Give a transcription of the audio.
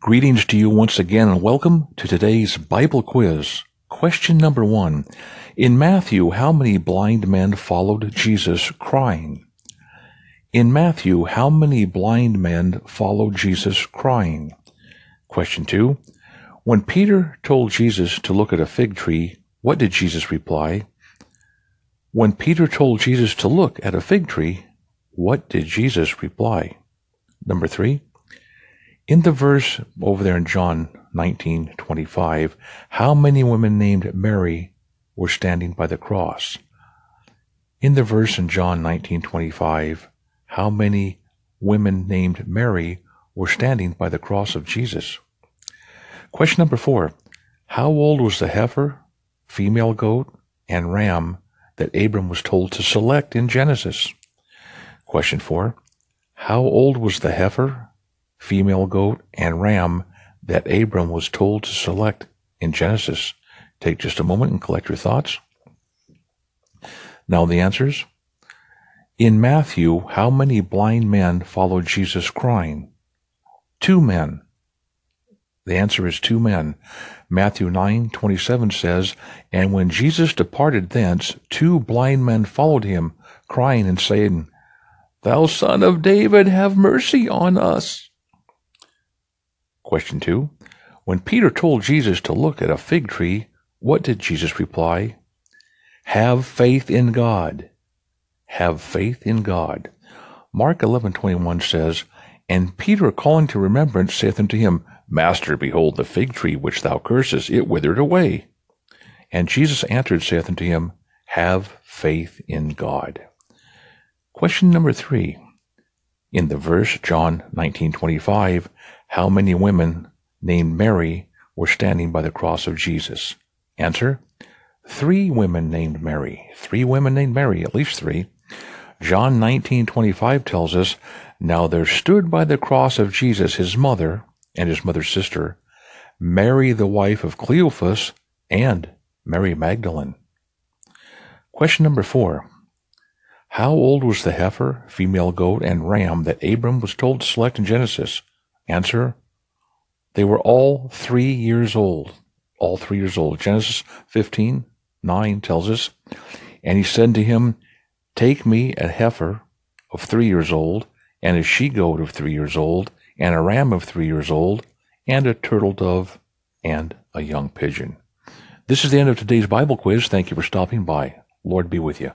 Greetings to you once again and welcome to today's Bible quiz. Question number one. In Matthew, how many blind men followed Jesus crying? In Matthew, how many blind men followed Jesus crying? Question two. When Peter told Jesus to look at a fig tree, what did Jesus reply? When Peter told Jesus to look at a fig tree, what did Jesus reply? Number three. In the verse over there in John 19:25, how many women named Mary were standing by the cross? In the verse in John 19:25, how many women named Mary were standing by the cross of Jesus? Question number 4. How old was the heifer, female goat, and ram that Abram was told to select in Genesis? Question 4. How old was the heifer, female goat, and ram that Abram was told to select in Genesis. Take just a moment and collect your thoughts. Now the answers. In Matthew, how many blind men followed Jesus crying? Two men. The answer is two men. Matthew 9:27 says, "And when Jesus departed thence, two blind men followed him, crying and saying, Thou son of David, have mercy on us." Question 2. When Peter told Jesus to look at a fig tree, what did Jesus reply? Have faith in God. Have faith in God. Mark 11:21 says, And Peter calling to remembrance saith unto him, Master, behold the fig tree which thou cursest, it withered away. And Jesus answered, saith unto him, Have faith in God. Question number three. In the verse John 19:25, how many women named Mary were standing by the cross of Jesus? Answer: Three women named Mary. Three women named Mary, at least three. John 19:25 tells us, "Now there stood by the cross of Jesus his mother and his mother's sister, Mary the wife of Cleophas, and Mary Magdalene." Question number 4. How old was the heifer, female goat, and ram that Abram was told to select in Genesis? Answer. They were all three years old. All three years old. Genesis 15, 9 tells us, And he said to him, Take me a heifer of three years old, and a she goat of three years old, and a ram of three years old, and a turtle dove, and a young pigeon. This is the end of today's Bible quiz. Thank you for stopping by. Lord be with you.